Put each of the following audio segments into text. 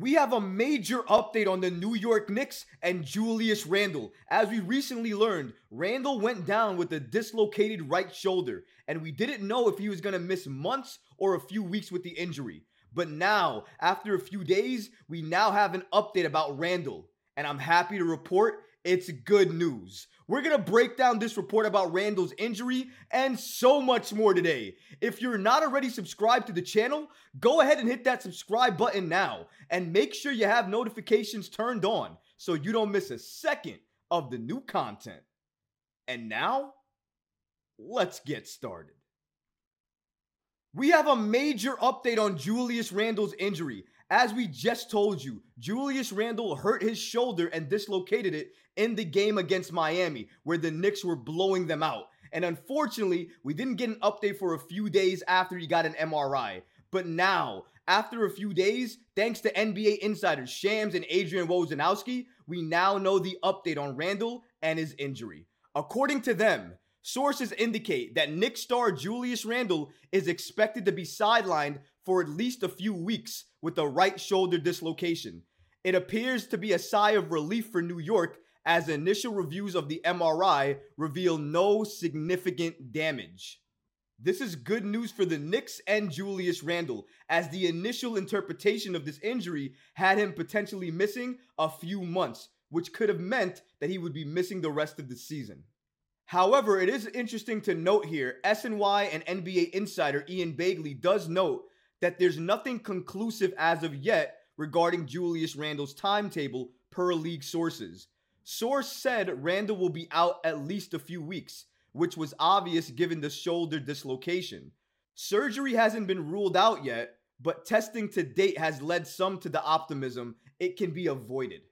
We have a major update on the New York Knicks and Julius Randle. As we recently learned, Randle went down with a dislocated right shoulder, and we didn't know if he was going to miss months or a few weeks with the injury. But now, after a few days, we now have an update about Randle, and I'm happy to report it's good news. We're going to break down this report about Randle's injury and so much more today. If you're not already subscribed to the channel, go ahead and hit that subscribe button now and make sure you have notifications turned on so you don't miss a second of the new content. And now, let's get started. We have a major update on Julius Randle's injury. As we just told you, Julius Randle hurt his shoulder and dislocated it in the game against Miami, where the Knicks were blowing them out. And unfortunately, we didn't get an update for a few days after he got an MRI. But now, after a few days, thanks to NBA insiders Shams and Adrian Wojnarowski, we now know the update on Randle and his injury. According to them, sources indicate that Knicks star Julius Randle is expected to be sidelined for at least a few weeks with a right shoulder dislocation. It appears to be a sigh of relief for New York as initial reviews of the MRI reveal no significant damage. This is good news for the Knicks and Julius Randle, as the initial interpretation of this injury had him potentially missing a few months, which could have meant that he would be missing the rest of the season. However, it is interesting to note here SNY and NBA insider Ian Begley does note that there's nothing conclusive as of yet regarding Julius Randle's timetable per league sources. Source said Randle will be out at least a few weeks, which was obvious given the shoulder dislocation. Surgery hasn't been ruled out yet, but testing to date has led some to the optimism it can be avoided.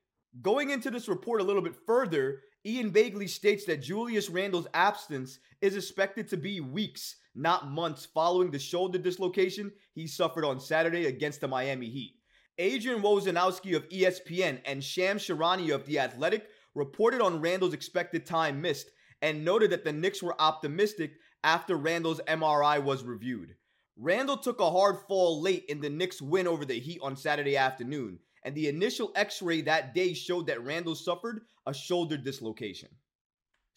Going into this report a little bit further, Ian Begley states that Julius Randle's absence is expected to be weeks not months following the shoulder dislocation he suffered on Saturday against the Miami Heat. Adrian Wojnarowski of ESPN and Shams Charania of The Athletic reported on Randle's expected time missed and noted that the Knicks were optimistic after Randle's MRI was reviewed. Randle took a hard fall late in the Knicks' win over the Heat on Saturday afternoon, and the initial x ray that day showed that Randle suffered a shoulder dislocation.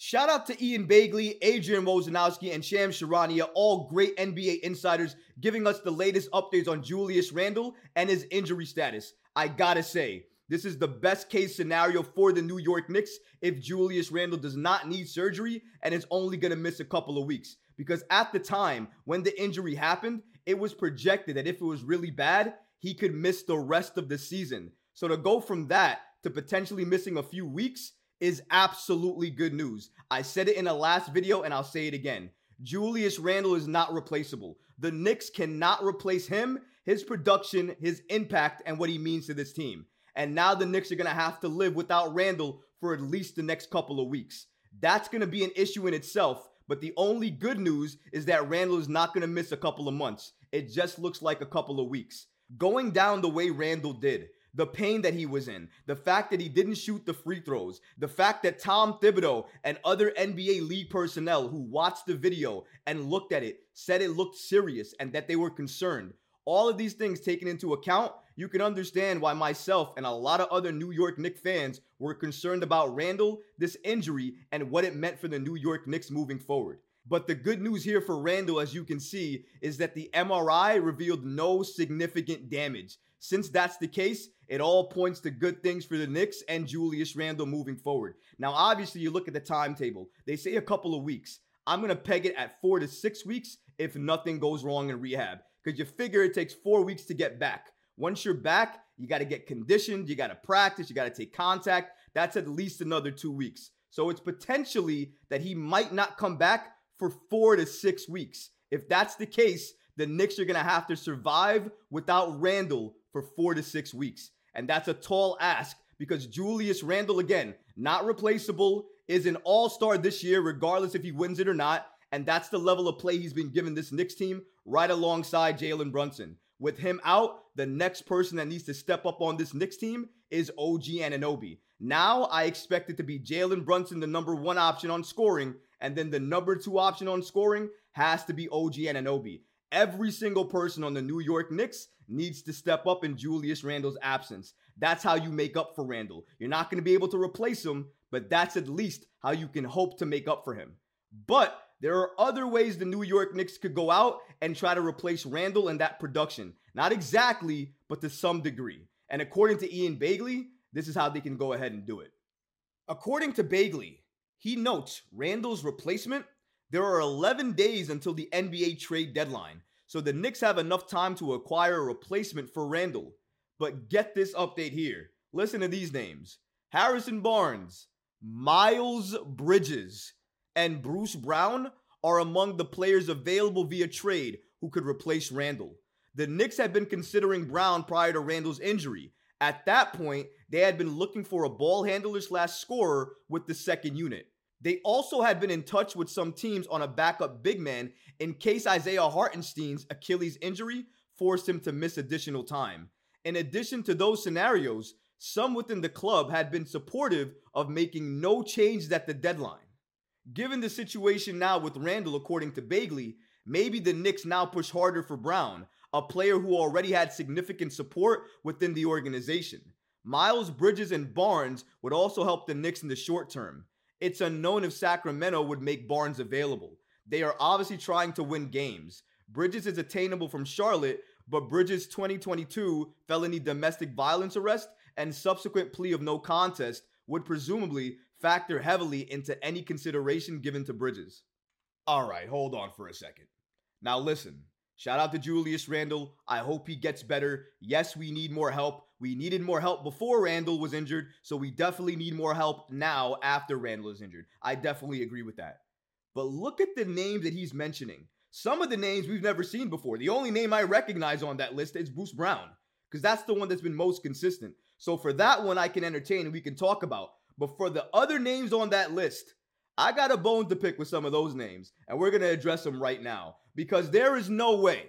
Shout out to Ian Begley, Adrian Wojnarowski, and Shams Charania, all great NBA insiders giving us the latest updates on Julius Randle and his injury status. I gotta say, this is the best case scenario for the New York Knicks if Julius Randle does not need surgery and is only gonna miss a couple of weeks. Because at the time when the injury happened, it was projected that if it was really bad, he could miss the rest of the season. So to go from that to potentially missing a few weeks is absolutely good news. I said it in the last video and I'll say it again. Julius Randle is not replaceable. The Knicks cannot replace him, his production, his impact, and what he means to this team. And now the Knicks are going to have to live without Randle for at least the next couple of weeks. That's going to be an issue in itself, but the only good news is that Randle is not going to miss a couple of months. It just looks like a couple of weeks. Going down the way Randle did, the pain that he was in, the fact that he didn't shoot the free throws, the fact that Tom Thibodeau and other NBA league personnel who watched the video and looked at it said it looked serious and that they were concerned. All of these things taken into account, you can understand why myself and a lot of other New York Knicks fans were concerned about Randle, this injury, and what it meant for the New York Knicks moving forward. But the good news here for Randle, as you can see, is that the MRI revealed no significant damage. Since that's the case, it all points to good things for the Knicks and Julius Randle moving forward. Now, obviously, you look at the timetable. They say a couple of weeks. I'm going to peg it at four to six weeks if nothing goes wrong in rehab. Because you figure it takes four weeks to get back. Once you're back, you got to get conditioned, you got to practice, you got to take contact. That's at least another two weeks. So it's potentially that he might not come back for four to six weeks. If that's the case, the Knicks are going to have to survive without Randle for four to six weeks. And that's a tall ask because Julius Randle, again, not replaceable, is an all star this year, regardless if he wins it or not. And that's the level of play he's been given this Knicks team right alongside Jalen Brunson. With him out, the next person that needs to step up on this Knicks team is OG Anunoby. Now I expect it to be Jalen Brunson, the number one option on scoring, and then the number two option on scoring has to be OG Anunoby. Every single person on the New York Knicks needs to step up in Julius Randle's absence. That's how you make up for Randle. You're not going to be able to replace him, but that's at least how you can hope to make up for him. But there are other ways the New York Knicks could go out and try to replace Randle and that production. Not exactly, but to some degree. And according to Ian Begley, this is how they can go ahead and do it. According to Begley, he notes Randle's replacement, there are 11 days until the NBA trade deadline, so the Knicks have enough time to acquire a replacement for Randle. But get this update here. Listen to these names Harrison Barnes, Miles Bridges, and Bruce Brown are among the players available via trade who could replace Randle. The Knicks had been considering Brown prior to Randle's injury. At that point, they had been looking for a ball handler slash scorer with the second unit. They also had been in touch with some teams on a backup big man in case Isaiah Hartenstein's Achilles injury forced him to miss additional time. In addition to those scenarios, some within the club had been supportive of making no changes at the deadline. Given the situation now with Randle, according to Begley, maybe the Knicks now push harder for Brown, a player who already had significant support within the organization. Miles Bridges and Barnes would also help the Knicks in the short term. It's unknown if Sacramento would make Barnes available. They are obviously trying to win games. Bridges is attainable from Charlotte, but Bridges' 2022 felony domestic violence arrest and subsequent plea of no contest would presumably factor heavily into any consideration given to Bridges. All right, hold on for a second. Now, listen, shout out to Julius Randle. I hope he gets better. Yes, we need more help. We needed more help before Randle was injured, so we definitely need more help now after Randle is injured. I definitely agree with that. But look at the names that he's mentioning. Some of the names we've never seen before. The only name I recognize on that list is Bruce Brown, because that's the one that's been most consistent. So for that one, I can entertain and we can talk about. But for the other names on that list, I got a bone to pick with some of those names, and we're going to address them right now because there is no way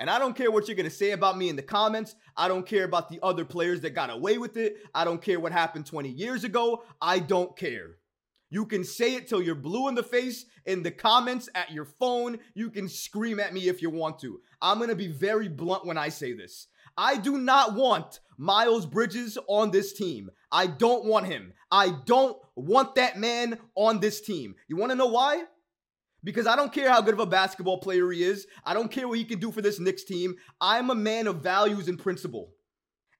and I don't care what you're going to say about me in the comments. I don't care about the other players that got away with it. I don't care what happened 20 years ago. I don't care. You can say it till you're blue in the face in the comments at your phone. You can scream at me if you want to. I'm going to be very blunt when I say this. I do not want Miles Bridges on this team. I don't want him. I don't want that man on this team. You want to know why? Because I don't care how good of a basketball player he is. I don't care what he can do for this Knicks team. I'm a man of values and principle.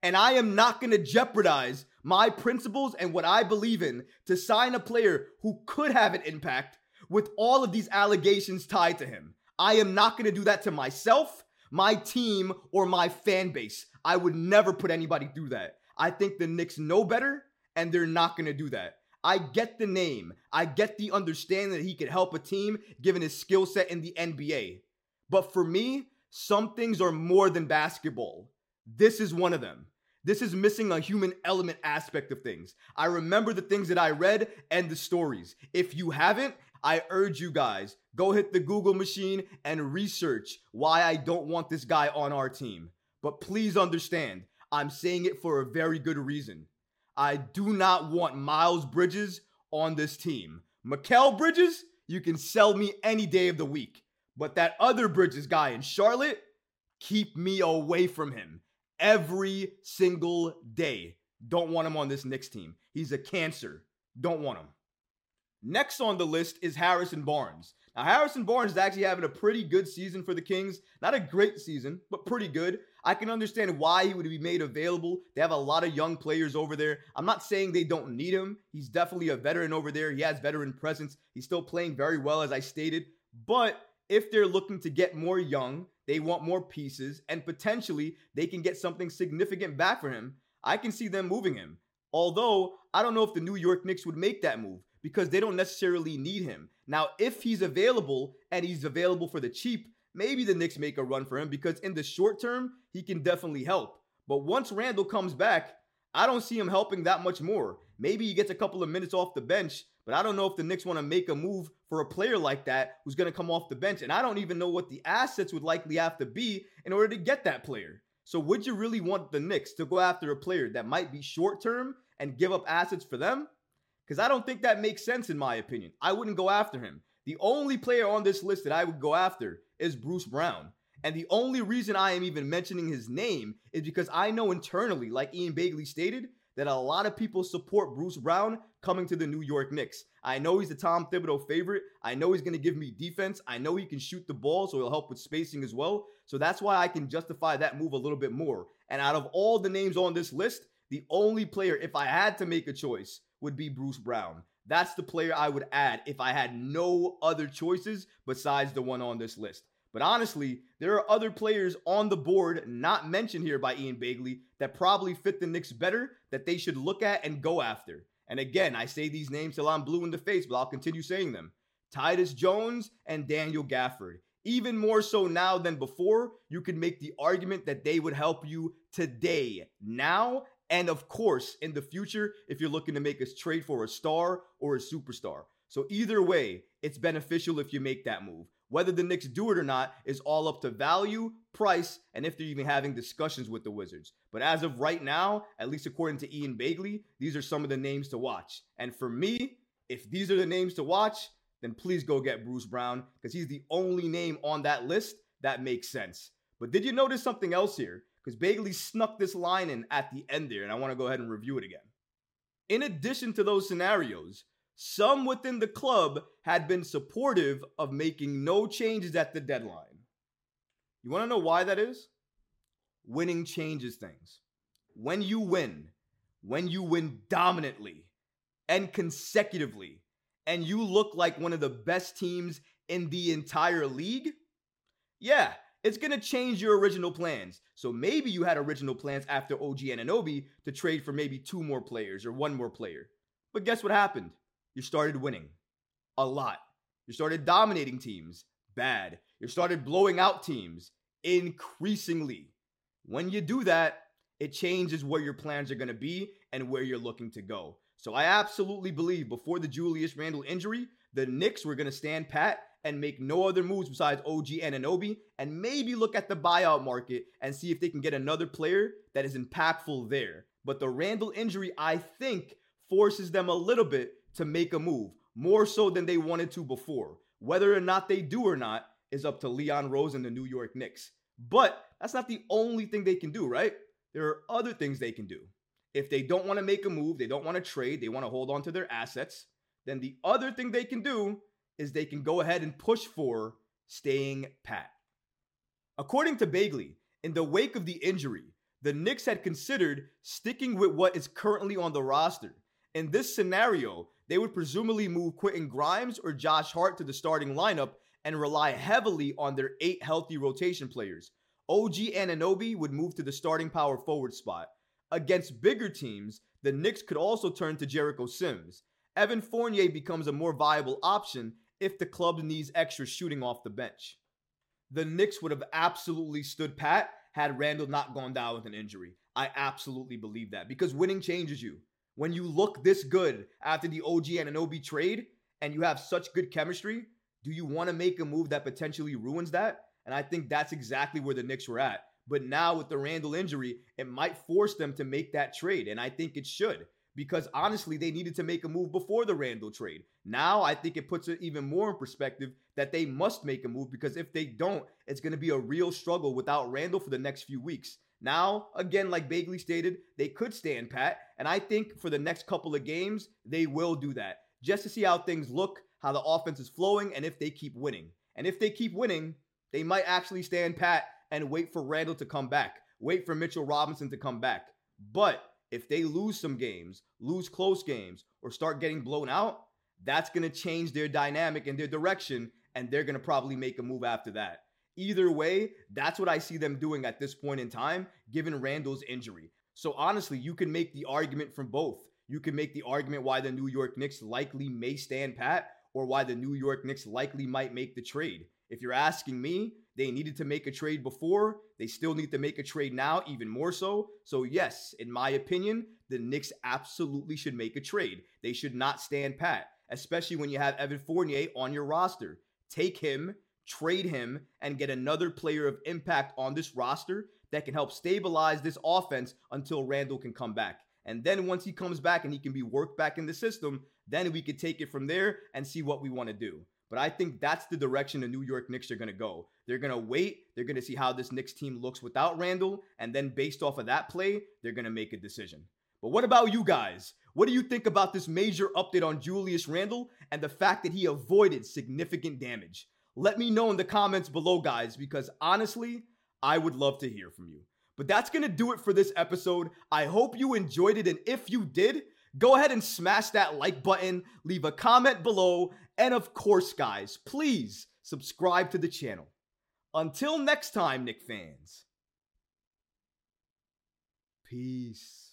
And I am not going to jeopardize my principles and what I believe in to sign a player who could have an impact with all of these allegations tied to him. I am not going to do that to myself, my team, or my fan base. I would never put anybody through that. I think the Knicks know better, and they're not going to do that. I get the name. I get the understanding that he could help a team given his skill set in the NBA. But for me, some things are more than basketball. This is one of them. This is missing a human element aspect of things. I remember the things that I read and the stories. If you haven't, I urge you guys go hit the Google machine and research why I don't want this guy on our team. But please understand, I'm saying it for a very good reason. I do not want Miles Bridges on this team. Mikal Bridges, you can sell me any day of the week. But that other Bridges guy in Charlotte, keep me away from him every single day. Don't want him on this Knicks team. He's a cancer. Don't want him. Next on the list is Harrison Barnes. Now, Harrison Barnes is actually having a pretty good season for the Kings. Not a great season, but pretty good. I can understand why he would be made available. They have a lot of young players over there. I'm not saying they don't need him. He's definitely a veteran over there. He has veteran presence. He's still playing very well, as I stated. But if they're looking to get more young, they want more pieces, and potentially they can get something significant back for him, I can see them moving him. Although, I don't know if the New York Knicks would make that move because they don't necessarily need him. Now, if he's available and he's available for the cheap, maybe the Knicks make a run for him because in the short term, he can definitely help. But once Randle comes back, I don't see him helping that much more. Maybe he gets a couple of minutes off the bench, but I don't know if the Knicks want to make a move for a player like that who's going to come off the bench. And I don't even know what the assets would likely have to be in order to get that player. So, would you really want the Knicks to go after a player that might be short term and give up assets for them? Because I don't think that makes sense, in my opinion. I wouldn't go after him The only player on this list that I would go after is Bruce Brown. And the only reason I am even mentioning his name is because I know internally, like Ian Begley stated, that a lot of people support Bruce Brown coming to the New York Knicks. I know he's the Tom Thibodeau favorite. I know he's going to give me defense. I know he can shoot the ball, so he'll help with spacing as well. So that's why I can justify that move a little bit more. And out of all the names on this list, the only player, if I had to make a choice, would be Bruce Brown. That's the player I would add if I had no other choices besides the one on this list. But honestly, there are other players on the board not mentioned here by Ian Begley that probably fit the Knicks better that they should look at and go after. And again, I say these names till I'm blue in the face, but I'll continue saying them. Tyus Jones and Daniel Gafford. Even more so now than before, you can make the argument that they would help you today, now, and of course, in the future, if you're looking to make a trade for a star or a superstar. So either way, it's beneficial if you make that move. Whether the Knicks do it or not is all up to value, price, and if they're even having discussions with the Wizards. But as of right now, at least according to Ian Begley, these are some of the names to watch. And for me, if these are the names to watch, then please go get Bruce Brown because he's the only name on that list that makes sense. But did you notice something else here? Because Begley snuck this line in at the end there, and I want to go ahead and review it again. In addition to those scenarios, some within the club had been supportive of making no changes at the deadline. You want to know why that is? Winning changes things. When you win, when you win dominantly and consecutively, and you look like one of the best teams in the entire league, yeah, it's going to change your original plans. So maybe you had original plans after OG Anunoby to trade for maybe two more players or one more player. But guess what happened? you started winning a lot. You started dominating teams bad. You started blowing out teams increasingly. When you do that, it changes where your plans are going to be and where you're looking to go. So I absolutely believe before the Julius Randle injury, the Knicks were going to stand pat and make no other moves besides OG Anunoby and maybe look at the buyout market and see if they can get another player that is impactful there. But the Randle injury, I think, forces them a little bit to make a move, more so than they wanted to before. Whether or not they do or not is up to Leon Rose and the New York Knicks. But that's not the only thing they can do, right? There are other things they can do. If they don't want to make a move, they don't want to trade, they want to hold on to their assets, then the other thing they can do is they can go ahead and push for staying pat. According to Begley, in the wake of the injury, the Knicks had considered sticking with what is currently on the roster. In this scenario, they would presumably move Quentin Grimes or Josh Hart to the starting lineup and rely heavily on their eight healthy rotation players. OG Anunoby would move to the starting power forward spot. Against bigger teams, the Knicks could also turn to Jericho Sims. Evan Fournier becomes a more viable option if the club needs extra shooting off the bench. The Knicks would have absolutely stood pat had Randle not gone down with an injury. I absolutely believe that because winning changes you when you look this good after the OG Anunoby trade and you have such good chemistry, do you want to make a move that potentially ruins that? And I think that's exactly where the Knicks were at. But now with the Randle injury, it might force them to make that trade. And I think it should because honestly, they needed to make a move before the Randle trade. Now I think it puts it even more in perspective that they must make a move because if they don't, it's going to be a real struggle without Randle for the next few weeks. Now, again, like Begley stated, they could stand pat. And I think for the next couple of games, they will do that just to see how things look, how the offense is flowing, and if they keep winning. And if they keep winning, they might actually stand pat and wait for Randle to come back, wait for Mitchell Robinson to come back. But if they lose some games, lose close games, or start getting blown out, that's going to change their dynamic and their direction, and they're going to probably make a move after that. Either way, that's what I see them doing at this point in time, given Randle's injury. So honestly, you can make the argument from both. You can make the argument why the New York Knicks likely may stand pat or why the New York Knicks likely might make the trade. If you're asking me, they needed to make a trade before. They still need to make a trade now, even more so. So, yes, in my opinion, the Knicks absolutely should make a trade. They should not stand pat, especially when you have Evan Fournier on your roster. Take him, trade him, and get another player of impact on this roster that can help stabilize this offense until Randle can come back. And then once he comes back and he can be worked back in the system, then we could take it from there and see what we want to do. But I think that's the direction the New York Knicks are going to go. They're going to wait. They're going to see how this Knicks team looks without Randle. And then based off of that play, they're going to make a decision. But what about you guys? What do you think about this major update on Julius Randle and the fact that he avoided significant damage? Let me know in the comments below, guys, because honestly, I would love to hear from you. But that's going to do it for this episode. I hope you enjoyed it. And if you did, go ahead and smash that like button, leave a comment below, and of course, guys, please subscribe to the channel. Until next time, Knicks fans. Peace.